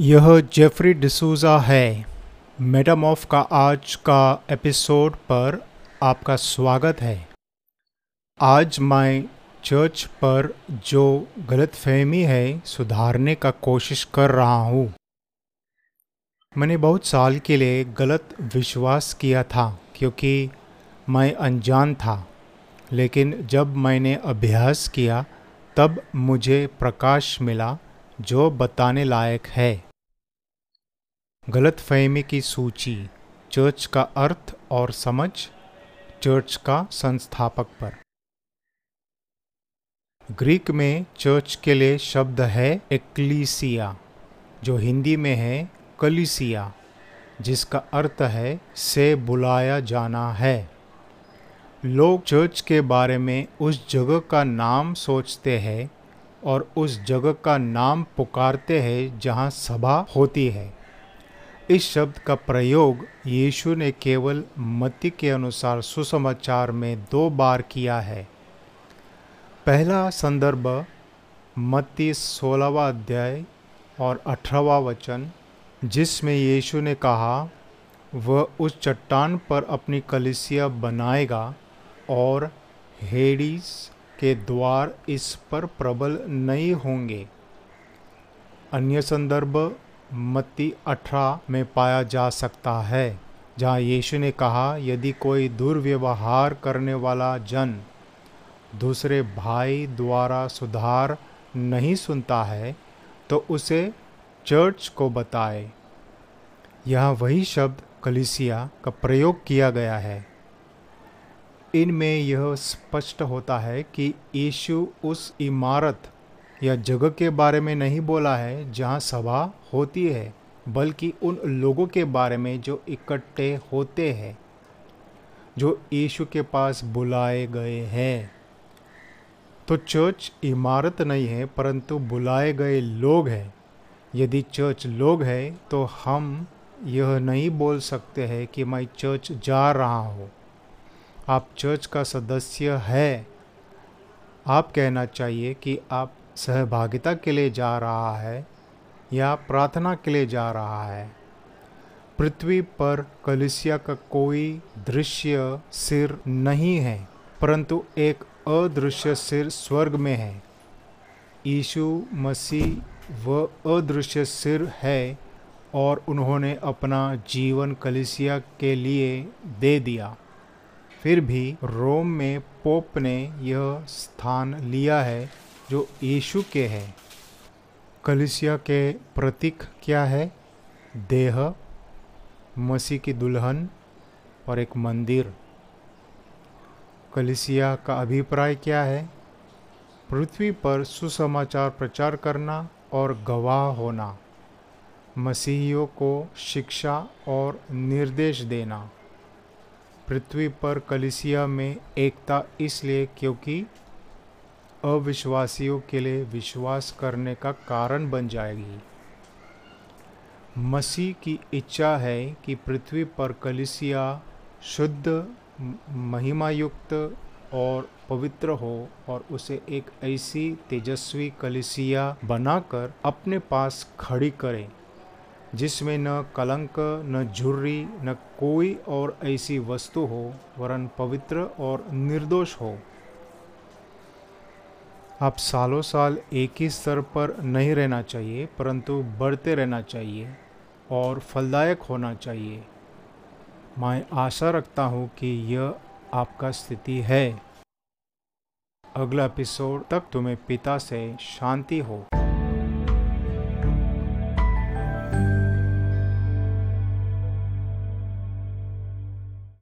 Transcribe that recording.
यह जेफरी डिसूज़ा है। Madam of का आज का एपिसोड पर आपका स्वागत है। आज मैं चर्च पर जो गलतफहमी है, सुधारने का कोशिश कर रहा हूँ। मैंने बहुत साल के लिए गलत विश्वास किया था, क्योंकि मैं अनजान था। लेकिन जब मैंने अभ्यास किया, तब मुझे प्रकाश मिला, जो बताने लायक है। गलत फहमी की सूची, चर्च का अर्थ और समझ, चर्च का संस्थापक पर। ग्रीक में चर्च के लिए शब्द है एक्लीसिया, जो हिंदी में है कलिसिया, जिसका अर्थ है से बुलाया जाना है। लोग चर्च के बारे में उस जगह का नाम सोचते हैं और उस जगह का नाम पुकारते हैं जहाँ सभा होती है। इस शब्द का प्रयोग यीशु ने केवल मत्ती के अनुसार सुसमाचार में दो बार किया है। पहला संदर्भ, मत्ती सोलहवा अध्याय और अठारहवा वचन, जिसमें यीशु ने कहा, वह उस चट्टान पर अपनी कलिसिया बनाएगा और हेडीस के द्वार इस पर प्रबल नहीं होंगे। अन्य संदर्भ मत्ती अठारह में पाया जा सकता है, जहाँ यीशु ने कहा, यदि कोई दुर्व्यवहार करने वाला जन दूसरे भाई द्वारा सुधार नहीं सुनता है तो उसे चर्च को बताए। यह वही शब्द कलिसिया का प्रयोग किया गया है। इनमें यह स्पष्ट होता है कि यीशु उस इमारत या जगह के बारे में नहीं बोला है जहाँ सभा होती है, बल्कि उन लोगों के बारे में जो इकट्ठे होते हैं, जो यीशु के पास बुलाए गए हैं। तो चर्च इमारत नहीं है, परंतु बुलाए गए लोग हैं। यदि चर्च लोग हैं तो हम यह नहीं बोल सकते हैं कि मैं चर्च जा रहा हूँ। आप चर्च का सदस्य है। आप कहना चाहिए कि आप सहभागिता के लिए जा रहा है या प्रार्थना के लिए जा रहा है। पृथ्वी पर कलिसिया का कोई दृश्य सिर नहीं है, परंतु एक अदृश्य सिर स्वर्ग में है। यीशु मसीह वह अदृश्य सिर है और उन्होंने अपना जीवन कलिसिया के लिए दे दिया। फिर भी रोम में पोप ने यह स्थान लिया है जो यीशु के हैं, कलिसिया के प्रतीक क्या है? देह, मसीह की दुल्हन और एक मंदिर। कलिसिया का अभिप्राय क्या है? पृथ्वी पर सुसमाचार प्रचार करना और गवाह होना, मसीहियों को शिक्षा और निर्देश देना। पृथ्वी पर कलिसिया में एकता इसलिए क्योंकि अविश्वासियों के लिए विश्वास करने का कारण बन जाएगी। मसीह की इच्छा है कि पृथ्वी पर कलिसिया शुद्ध, महिमायुक्त और पवित्र हो और उसे एक ऐसी तेजस्वी कलिसिया बनाकर अपने पास खड़ी करें, जिसमें न कलंक, न झुर्री, न कोई और ऐसी वस्तु हो, वरन पवित्र और निर्दोष हो। आप सालों साल एक ही स्तर पर नहीं रहना चाहिए, परंतु बढ़ते रहना चाहिए और फलदायक होना चाहिए। मैं आशा रखता हूँ कि यह आपका स्थिति है। अगला एपिसोड तक तुम्हें पिता से शांति हो।